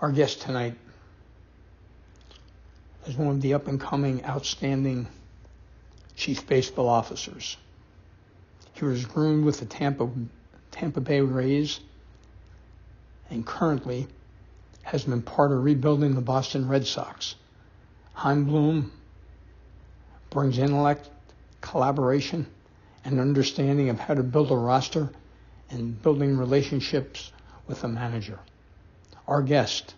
Our guest tonight is one of the up and coming outstanding chief baseball officers. He was groomed with the Tampa, Tampa Bay Rays and currently has been part of rebuilding the Boston Red Sox. Chaim Bloom brings intellect, collaboration, and understanding of how to build a roster and building relationships with a manager. Our guest,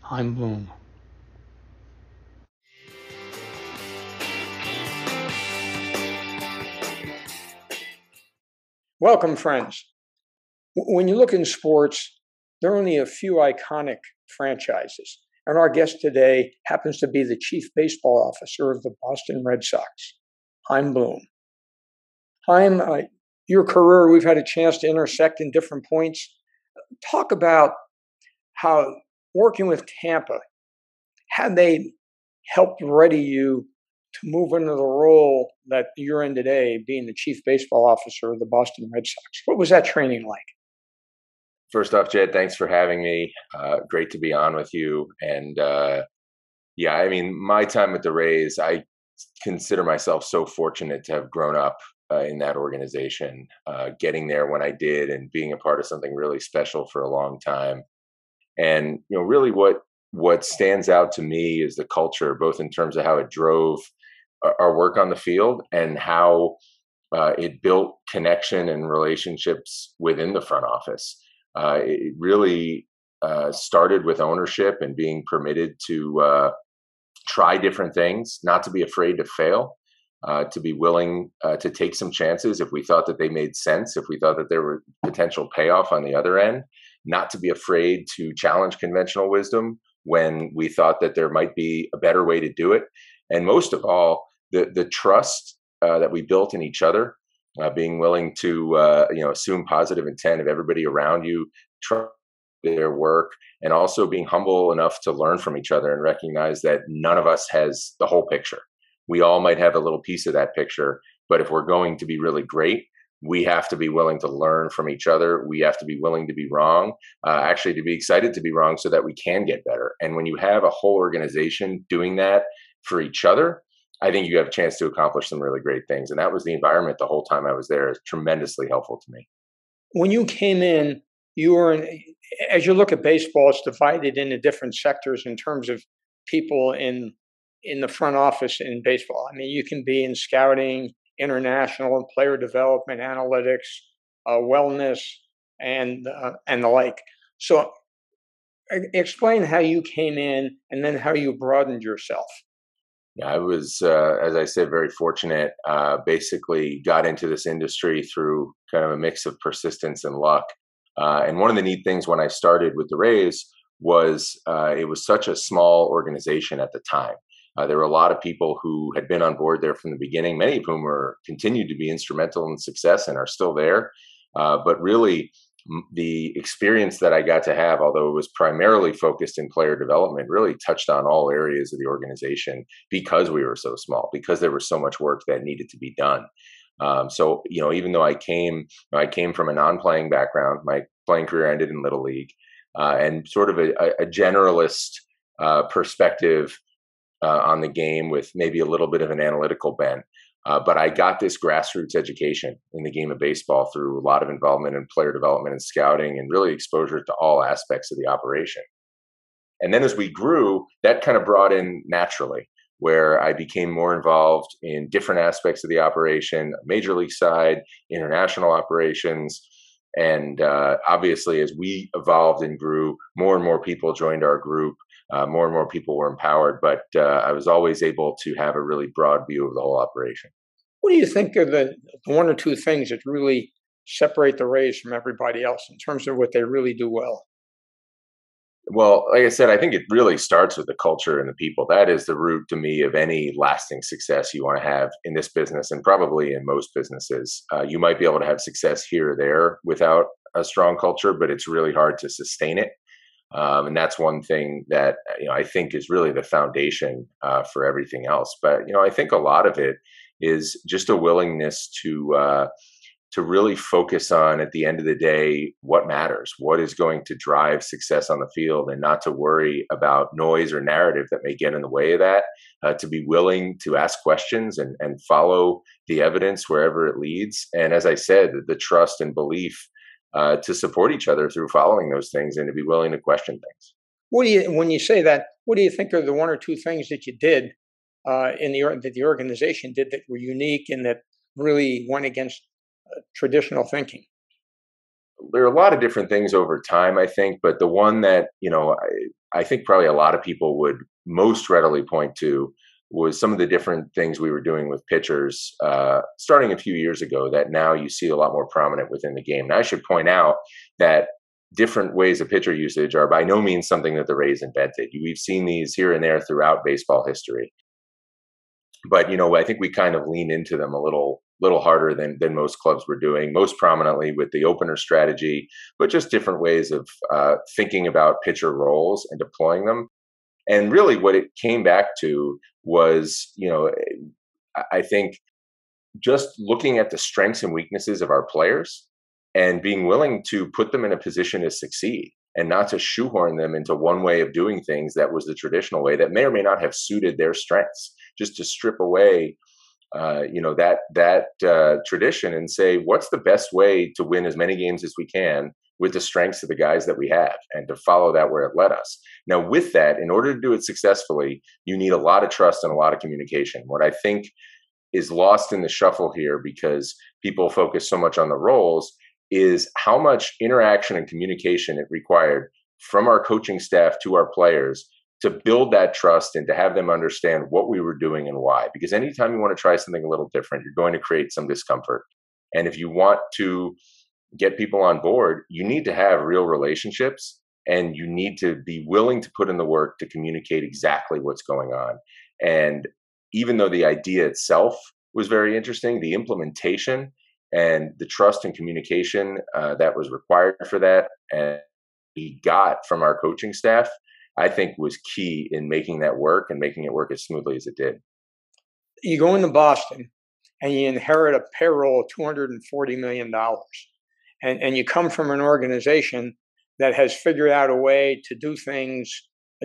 Chaim Bloom. Welcome, friends. When you look in sports, there are only a few iconic franchises. And our guest today happens to be the chief baseball officer of the Boston Red Sox, Chaim Bloom. Chaim, uh, your career, we've had a chance to intersect in different points. Talk about how working with Tampa, had they helped ready you to move into the role that you're in today, being the chief baseball officer of the Boston Red Sox? What was that training like? First off, Jed, thanks for having me. Uh, great to be on with you. And uh, yeah, I mean, my time with the Rays, I consider myself so fortunate to have grown up uh, in that organization, uh, getting there when I did, and being a part of something really special for a long time. And you know, really, what what stands out to me is the culture, both in terms of how it drove our work on the field and how uh, it built connection and relationships within the front office. Uh, it really uh, started with ownership and being permitted to try different things, not to be afraid to fail, uh, to be willing uh, to take some chances if we thought that they made sense, if we thought that there were potential payoff on the other end, not to be afraid to challenge conventional wisdom when we thought that there might be a better way to do it. And most of all, the, the trust uh, that we built in each other, uh, being willing to uh, you know assume positive intent of everybody around you, trust their work, and also being humble enough to learn from each other and recognize that none of us has the whole picture we all might have a little piece of that picture. But if we're going to be really great, we have to be willing to learn from each other. We have to be willing to be wrong, uh, actually, to be excited to be wrong so that we can get better. And when you have a whole organization doing that for each other, I think you have a chance to accomplish some really great things. And that was the environment the whole time I was there. It's tremendously helpful to me. When you came in, you were in, as you look at baseball, it's divided into different sectors in terms of people in in the front office in baseball. I mean, you can be in scouting, international, and player development, analytics, uh, wellness, and uh, and the like. So, explain how you came in, and then how you broadened yourself. Yeah, I was, uh, as I said, very fortunate. Uh, basically, got into this industry through kind of a mix of persistence and luck. Uh, and one of the neat things when I started with the Rays was uh, it was such a small organization at the time. Uh, there were a lot of people who had been on board there from the beginning, many of whom were continued to be instrumental in success and are still there. Uh, but really, the experience that I got to have, although it was primarily focused in player development, really touched on all areas of the organization because we were so small, because there was so much work that needed to be done. Um, so, you know, even though I came, I came from a non-playing background. My playing career ended in little league, uh, and sort of a, a generalist uh, perspective uh, on the game with maybe a little bit of an analytical bent. Uh, but I got this grassroots education in the game of baseball through a lot of involvement in player development and scouting and really exposure to all aspects of the operation. And then as we grew, that kind of brought in naturally, where I became more involved in different aspects of the operation, major league side, international operations. And uh, obviously, as we evolved and grew, more and more people joined our group uh, more and more people were empowered. But uh, I was always able to have a really broad view of the whole operation. What do you think are the one or two things that really separate the Rays from everybody else in terms of what they really do well? Well, like I said, I think it really starts with the culture and the people. That is the root to me of any lasting success you want to have in this business and probably in most businesses. Uh, you might be able to have success here or there without a strong culture, but it's really hard to sustain it. Um, and that's one thing that you know I think is really the foundation uh, for everything else. But you know, I think a lot of it is just a willingness to uh, to really focus on at the end of the day what matters, what is going to drive success on the field, and not to worry about noise or narrative that may get in the way of that. Uh, to be willing to ask questions and, and follow the evidence wherever it leads. And as I said, the trust and belief uh, to support each other through following those things and to be willing to question things. What do you, when you say that, what do you think are the one or two things that you did uh, in the that the organization did that were unique and that really went against uh, traditional thinking? There are a lot of different things over time, I think, but the one that you know I, I think probably a lot of people would most readily point to was some of the different things we were doing with pitchers uh, starting a few years ago that now you see a lot more prominent within the game. And I should point out that different ways of pitcher usage are by no means something that the Rays invented. We've seen these here and there throughout baseball history but you know i think we kind of lean into them a little little harder than than most clubs were doing most prominently with the opener strategy but just different ways of uh, thinking about pitcher roles and deploying them and really what it came back to was you know i think just looking at the strengths and weaknesses of our players and being willing to put them in a position to succeed and not to shoehorn them into one way of doing things that was the traditional way that may or may not have suited their strengths. Just to strip away uh, you know that that uh, tradition and say what's the best way to win as many games as we can with the strengths of the guys that we have and to follow that where it led us now with that in order to do it successfully you need a lot of trust and a lot of communication what i think is lost in the shuffle here because people focus so much on the roles is how much interaction and communication it required from our coaching staff to our players to build that trust and to have them understand what we were doing and why. Because anytime you want to try something a little different, you're going to create some discomfort. And if you want to get people on board, you need to have real relationships and you need to be willing to put in the work to communicate exactly what's going on. And even though the idea itself was very interesting, the implementation and the trust and communication uh, that was required for that and we got from our coaching staff I think was key in making that work and making it work as smoothly as it did. You go into Boston and you inherit a payroll of $240 million. And, and you come from an organization that has figured out a way to do things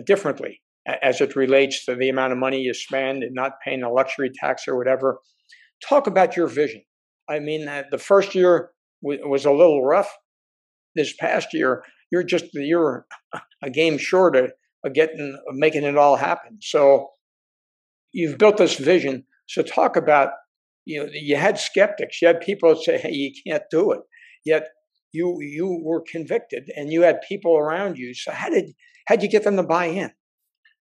differently as it relates to the amount of money you spend and not paying a luxury tax or whatever. Talk about your vision. I mean, uh, the first year was a little rough. This past year, you're just you're a game short of, of getting of making it all happen. So you've built this vision. So talk about you know you had skeptics, you had people say, "Hey, you can't do it," yet you you were convicted and you had people around you. So how did how did you get them to buy in?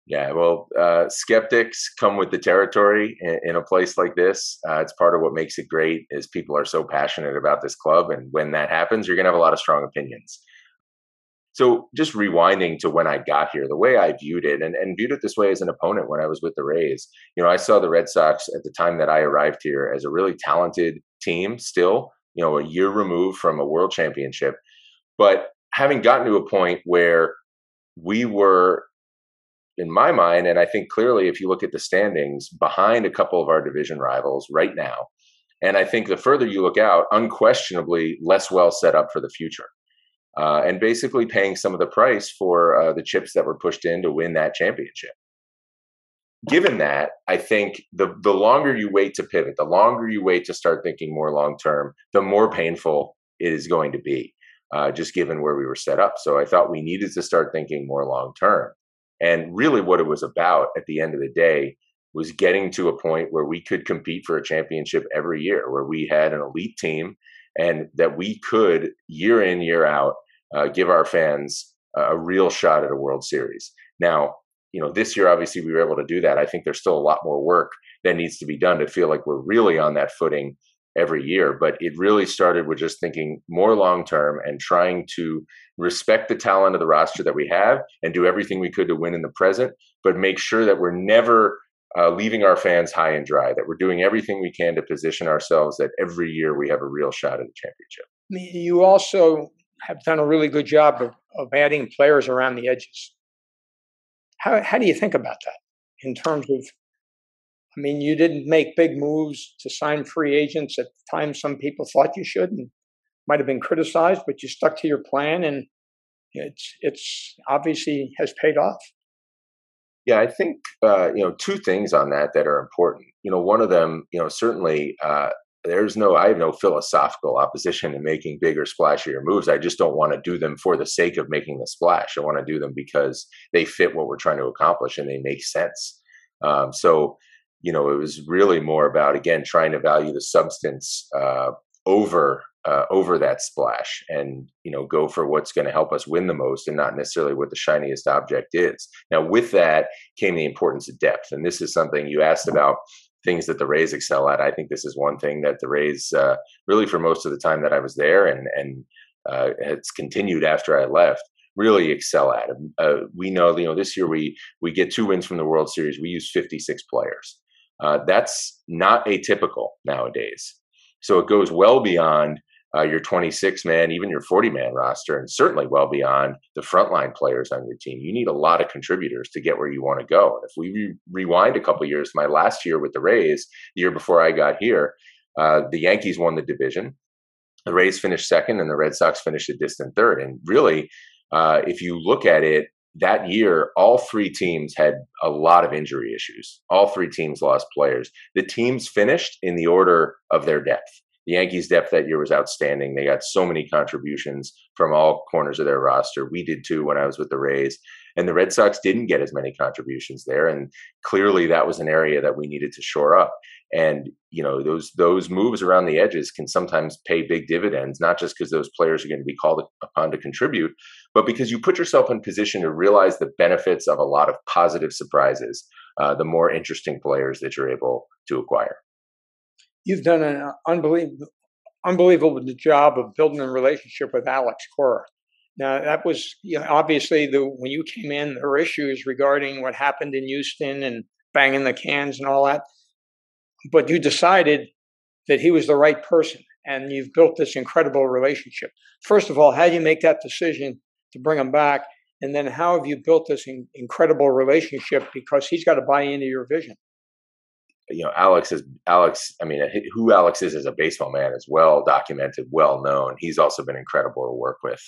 Yeah, well, uh, skeptics come with the territory in, in a place like this. Uh, it's part of what makes it great is people are so passionate about this club, and when that happens, you're going to have a lot of strong opinions. So just rewinding to when I got here, the way I viewed it and, and viewed it this way as an opponent when I was with the Rays, you know, I saw the Red Sox at the time that I arrived here as a really talented team still, you know, a year removed from a world championship. But having gotten to a point where we were in my mind, and I think clearly if you look at the standings, behind a couple of our division rivals right now. And I think the further you look out, unquestionably less well set up for the future uh, and basically paying some of the price for uh, the chips that were pushed in to win that championship. Given that, I think the the longer you wait to pivot, the longer you wait to start thinking more long term, the more painful it is going to be. Uh, just given where we were set up, so I thought we needed to start thinking more long term. And really, what it was about at the end of the day was getting to a point where we could compete for a championship every year, where we had an elite team and that we could year in year out uh, give our fans a real shot at a World Series. Now, you know, this year obviously we were able to do that. I think there's still a lot more work that needs to be done to feel like we're really on that footing every year. But it really started with just thinking more long term and trying to respect the talent of the roster that we have and do everything we could to win in the present, but make sure that we're never uh, leaving our fans high and dry, that we're doing everything we can to position ourselves that every year we have a real shot at the championship. You also have done a really good job of, of adding players around the edges. How, how do you think about that in terms of? I mean, you didn't make big moves to sign free agents at the time some people thought you should and might have been criticized, but you stuck to your plan and it's it's obviously has paid off. Yeah, I think uh, you know two things on that that are important. You know, one of them, you know, certainly uh, there's no I have no philosophical opposition to making bigger, splashier moves. I just don't want to do them for the sake of making the splash. I want to do them because they fit what we're trying to accomplish and they make sense. Um, so, you know, it was really more about again trying to value the substance uh, over uh, over that splash and you know go for what's going to help us win the most and not necessarily what the shiniest object is now with that came the importance of depth and this is something you asked about things that the rays excel at. I think this is one thing that the rays uh, really for most of the time that i was there and and uh, it's continued after i left really excel at. Uh, we know you know this year we we get two wins from the world series. We use 56 players. Uh, that's not atypical nowadays. So it goes well beyond uh, your 26 man, even your 40 man roster, and certainly well beyond the frontline players on your team. You need a lot of contributors to get where you want to go. If we re- rewind a couple years, my last year with the Rays, the year before I got here, uh, the Yankees won the division. The Rays finished second, and the Red Sox finished a distant third. And really, uh, if you look at it, that year, all three teams had a lot of injury issues. All three teams lost players. The teams finished in the order of their depth. The Yankees' depth that year was outstanding. They got so many contributions from all corners of their roster. We did too when I was with the Rays. And the Red Sox didn't get as many contributions there. And clearly that was an area that we needed to shore up. And, you know, those those moves around the edges can sometimes pay big dividends, not just because those players are going to be called upon to contribute, but because you put yourself in position to realize the benefits of a lot of positive surprises, uh, the more interesting players that you're able to acquire you've done an unbelievable, unbelievable job of building a relationship with Alex Cora. Now that was you know, obviously the when you came in, there were issues regarding what happened in Houston and banging the cans and all that. But you decided that he was the right person, and you've built this incredible relationship. First of all, how do you make that decision to bring him back? And then how have you built this in, incredible relationship because he's got to buy into your vision? You know, Alex is Alex. I mean, who Alex is as a baseball man is well documented, well known. He's also been incredible to work with.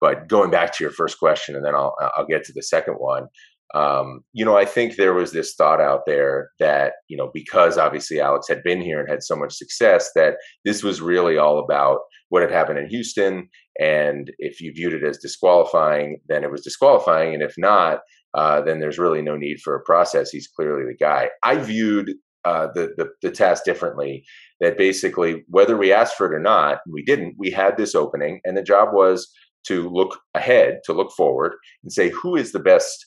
But going back to your first question, and then I'll I'll get to the second one. Um, you know, I think there was this thought out there that you know because obviously Alex had been here and had so much success that this was really all about what had happened in Houston. And if you viewed it as disqualifying, then it was disqualifying, and if not, uh, then there's really no need for a process. He's clearly the guy. I viewed uh, the, the, the task differently. That basically, whether we asked for it or not, we didn't. We had this opening, and the job was to look ahead, to look forward, and say who is the best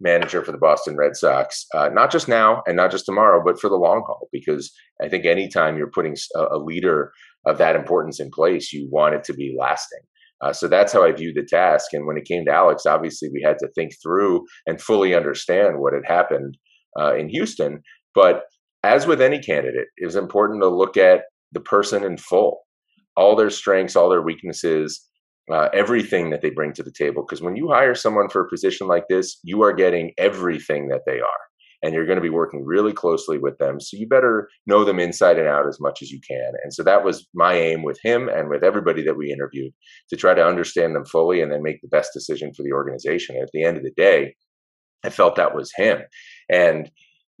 manager for the Boston Red Sox, uh, not just now and not just tomorrow, but for the long haul. Because I think anytime you're putting a, a leader of that importance in place, you want it to be lasting. Uh, so that's how I viewed the task. And when it came to Alex, obviously we had to think through and fully understand what had happened uh, in Houston. But as with any candidate, it was important to look at the person in full, all their strengths, all their weaknesses, uh, everything that they bring to the table. Because when you hire someone for a position like this, you are getting everything that they are and you're going to be working really closely with them. So you better know them inside and out as much as you can. And so that was my aim with him and with everybody that we interviewed to try to understand them fully and then make the best decision for the organization. And at the end of the day, I felt that was him. And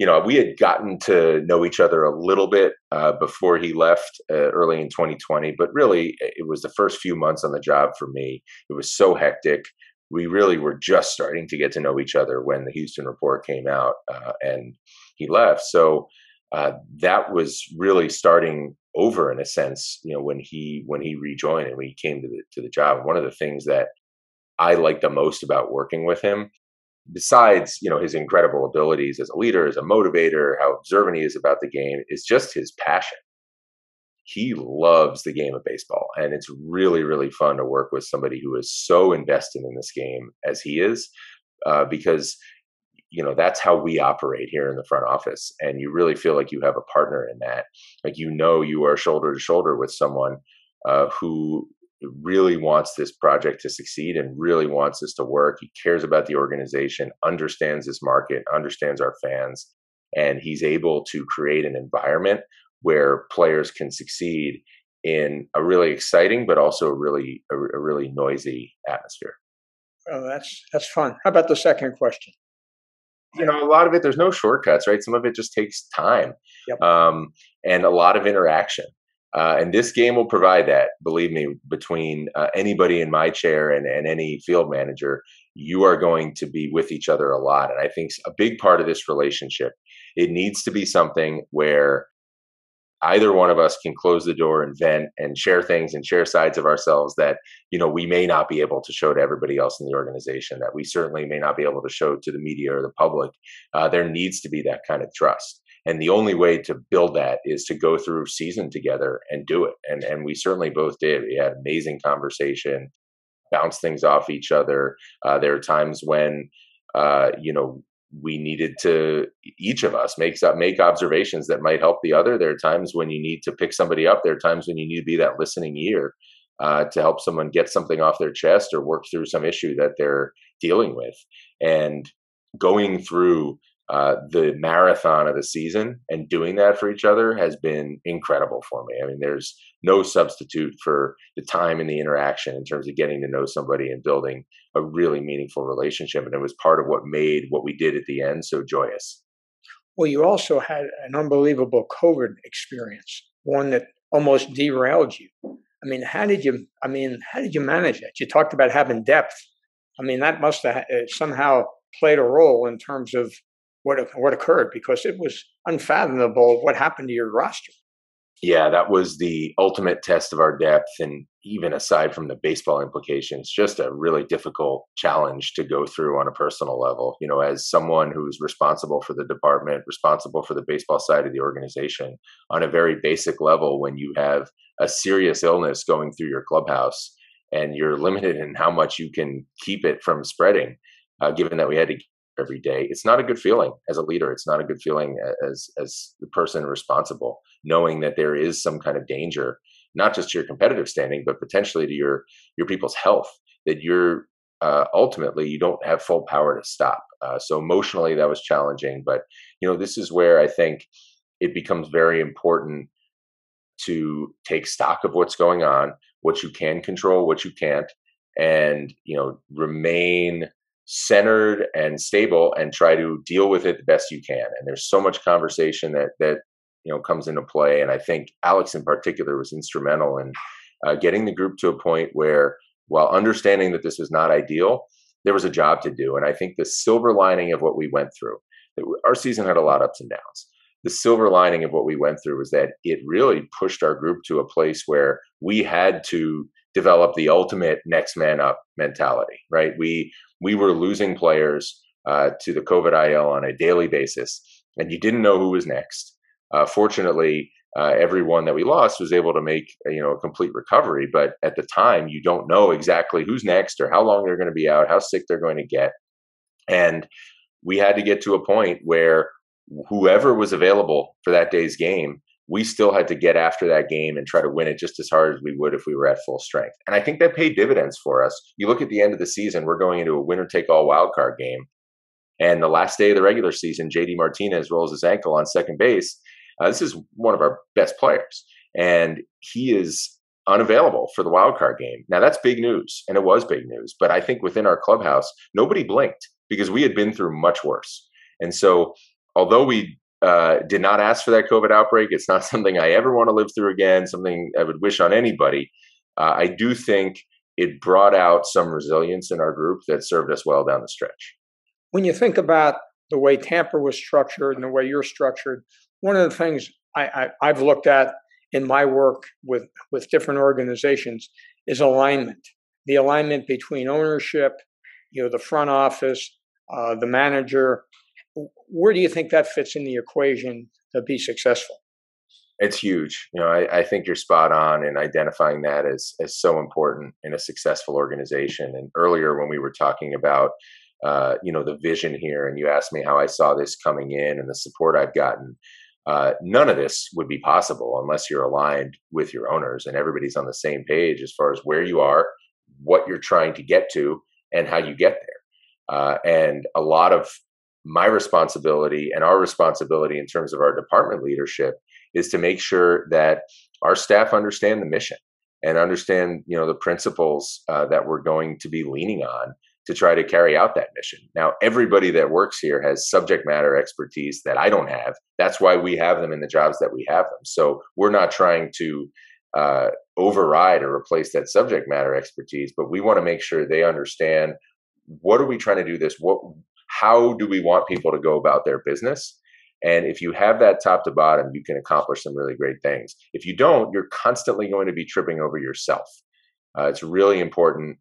you know, we had gotten to know each other a little bit uh, before he left uh, early in 2020, but really it was the first few months on the job for me. It was so hectic we really were just starting to get to know each other when the Houston report came out uh, and he left. So uh, that was really starting over in a sense, you know, when he when he rejoined and when he came to the to the job. One of the things that I liked the most about working with him, besides you know his incredible abilities as a leader, as a motivator, how observant he is about the game, is just his passion. He loves the game of baseball. And it's really, really fun to work with somebody who is so invested in this game as he is, uh, because you know that's how we operate here in the front office and you really feel like you have a partner in that like you know you are shoulder to shoulder with someone uh, who really wants this project to succeed and really wants this to work he cares about the organization understands this market understands our fans and he's able to create an environment where players can succeed in a really exciting but also a really a, a really noisy atmosphere oh that's that's fun how about the second question you know, a lot of it, there's no shortcuts, right? Some of it just takes time yep. um, and a lot of interaction. Uh, and this game will provide that, believe me, between uh, anybody in my chair and, and any field manager, you are going to be with each other a lot. And I think a big part of this relationship, it needs to be something where either one of us can close the door and vent and share things and share sides of ourselves that you know we may not be able to show to everybody else in the organization that we certainly may not be able to show to the media or the public. Uh, there needs to be that kind of trust. And the only way to build that is to go through season together and do it. And and we certainly both did. We had amazing conversation bounce things off each other. Uh, there are times when uh, you know we needed to each of us makes up make observations that might help the other. There are times when you need to pick somebody up. There are times when you need to be that listening ear uh, to help someone get something off their chest or work through some issue that they're dealing with. And going through uh, the marathon of the season and doing that for each other has been incredible for me. I mean, there's no substitute for the time and the interaction in terms of getting to know somebody and building a really meaningful relationship. And it was part of what made what we did at the end so joyous. Well, you also had an unbelievable COVID experience, one that almost derailed you. I mean, how did you? I mean, how did you manage that? You talked about having depth. I mean, that must have somehow played a role in terms of what what occurred because it was unfathomable what happened to your roster. Yeah, that was the ultimate test of our depth, and even aside from the baseball implications, just a really difficult challenge to go through on a personal level. You know, as someone who's responsible for the department, responsible for the baseball side of the organization, on a very basic level, when you have a serious illness going through your clubhouse and you're limited in how much you can keep it from spreading, uh, given that we had to every day it's not a good feeling as a leader. It's not a good feeling as as the person responsible knowing that there is some kind of danger not just to your competitive standing but potentially to your your people's health that you're uh, ultimately you don't have full power to stop. Uh, so emotionally that was challenging but you know this is where i think it becomes very important to take stock of what's going on what you can control what you can't and you know remain centered and stable and try to deal with it the best you can. And there's so much conversation that that you know comes into play. And i think alex in particular was instrumental in uh, getting the group to a point where while understanding that this was not ideal there was a job to do. And i think the silver lining of what we went through our season had a lot ups and downs. The silver lining of what we went through was that it really pushed our group to a place where we had to develop the ultimate next man up mentality right? We we were losing players uh, to the COVID IL on a daily basis, and you didn't know who was next. Uh, fortunately, uh, everyone that we lost was able to make you know a complete recovery. But at the time, you don't know exactly who's next or how long they're going to be out, how sick they're going to get, and we had to get to a point where whoever was available for that day's game we still had to get after that game and try to win it just as hard as we would if we were at full strength. And I think that paid dividends for us. You look at the end of the season, we're going into a winner take all wild card game. And the last day of the regular season, JD Martinez rolls his ankle on second base. Uh, this is one of our best players. And he is unavailable for the wild card game. Now, that's big news, and it was big news. But I think within our clubhouse, nobody blinked because we had been through much worse. And so, although we uh, did not ask for that COVID outbreak. It's not something I ever want to live through again, something I would wish on anybody. Uh, I do think it brought out some resilience in our group that served us well down the stretch. When you think about the way Tampa was structured and the way you're structured, one of the things I, I, have looked at in my work with, with different organizations is alignment. The alignment between ownership, you know, the front office, uh, the manager, where do you think that fits in the equation to be successful? It's huge. You know, I, I, think you're spot on in identifying that as as so important in a successful organization. And earlier when we were talking about uh, you know the vision here, and you asked me how I saw this coming in and the support I've gotten. Uh, none of this would be possible unless you're aligned with your owners and everybody's on the same page as far as where you are, what you're trying to get to, and how you get there. Uh, and a lot of my responsibility and our responsibility in terms of our department leadership is to make sure that our staff understand the mission and understand you know the principles uh, that we're going to be leaning on to try to carry out that mission. Now everybody that works here has subject matter expertise that i don't have. That's why we have them in the jobs that we have them. So we're not trying to uh, override or replace that subject matter expertise but we want to make sure they understand what are we trying to do this? What how do we want people to go about their business and if you have that top to bottom, you can accomplish some really great things. If you don't, you're constantly going to be tripping over yourself. Uh, it's really important.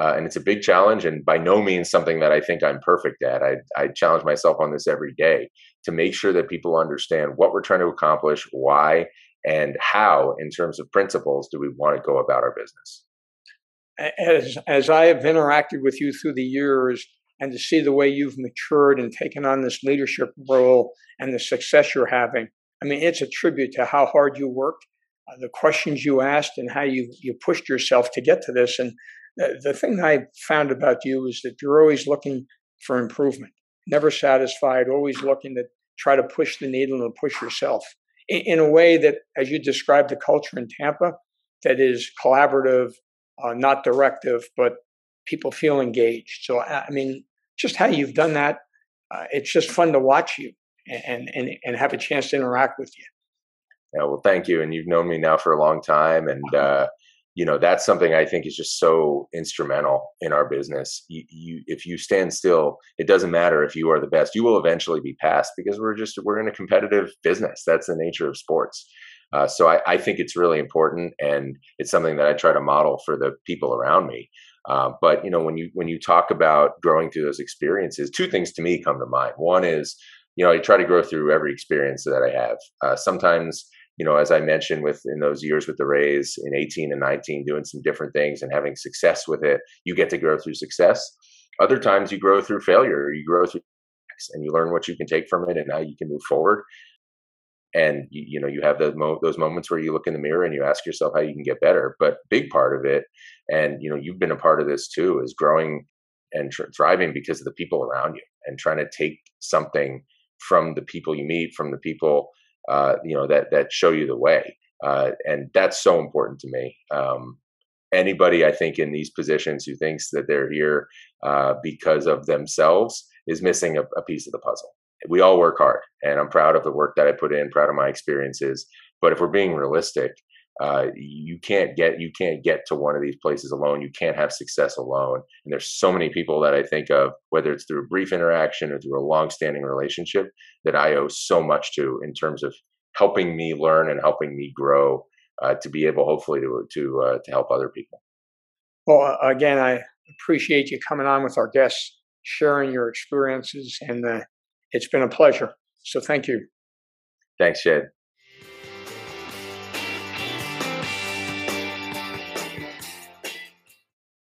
Uh, and it's a big challenge, and by no means something that I think I'm perfect at. I, I challenge myself on this every day to make sure that people understand what we're trying to accomplish, why, and how, in terms of principles, do we want to go about our business. As as I have interacted with you through the years, and to see the way you've matured and taken on this leadership role and the success you're having. I mean, it's a tribute to how hard you worked, uh, the questions you asked, and how you, you pushed yourself to get to this. And the, the thing I found about you is that you're always looking for improvement, never satisfied, always looking to try to push the needle and push yourself in, in a way that, as you described the culture in Tampa, that is collaborative, uh, not directive, but people feel engaged. So, I mean, just how you've done that. Uh, it's just fun to watch you and, and and have a chance to interact with you. Yeah, well, thank you. And you've known me now for a long time, and uh, you know that's something I think is just so instrumental in our business. You, you, if you stand still, it doesn't matter if you are the best. You will eventually be passed because we're just we're in a competitive business. That's the nature of sports. Uh, so I, I, think it's really important, and it's something that I try to model for the people around me. Uh, but you know, when you when you talk about growing through those experiences, two things to me come to mind. One is, you know, I try to grow through every experience that I have. Uh, sometimes, you know, as I mentioned, with in those years with the Rays in 18 and 19, doing some different things and having success with it, you get to grow through success. Other times, you grow through failure. You grow through and you learn what you can take from it and how you can move forward and you, you know you have those mo- those moments where you look in the mirror and you ask yourself how you can get better but big part of it and you know you've been a part of this too is growing and tr- thriving because of the people around you and trying to take something from the people you meet from the people uh, you know that that show you the way uh, and that's so important to me. Um, anybody i think in these positions who thinks that they're here uh, because of themselves is missing a, a piece of the puzzle we all work hard and i'm proud of the work that i put in proud of my experiences. But if we're being realistic uh, you can't get you can't get to one of these places alone. You can't have success alone. And there's so many people that i think of whether it's through a brief interaction or through a long-standing relationship that i owe so much to in terms of helping me learn and helping me grow uh, to be able hopefully to to uh, to help other people. Well again i appreciate you coming on with our guests sharing your experiences and uh, it's been a pleasure. So thank you. Thanks, Jed.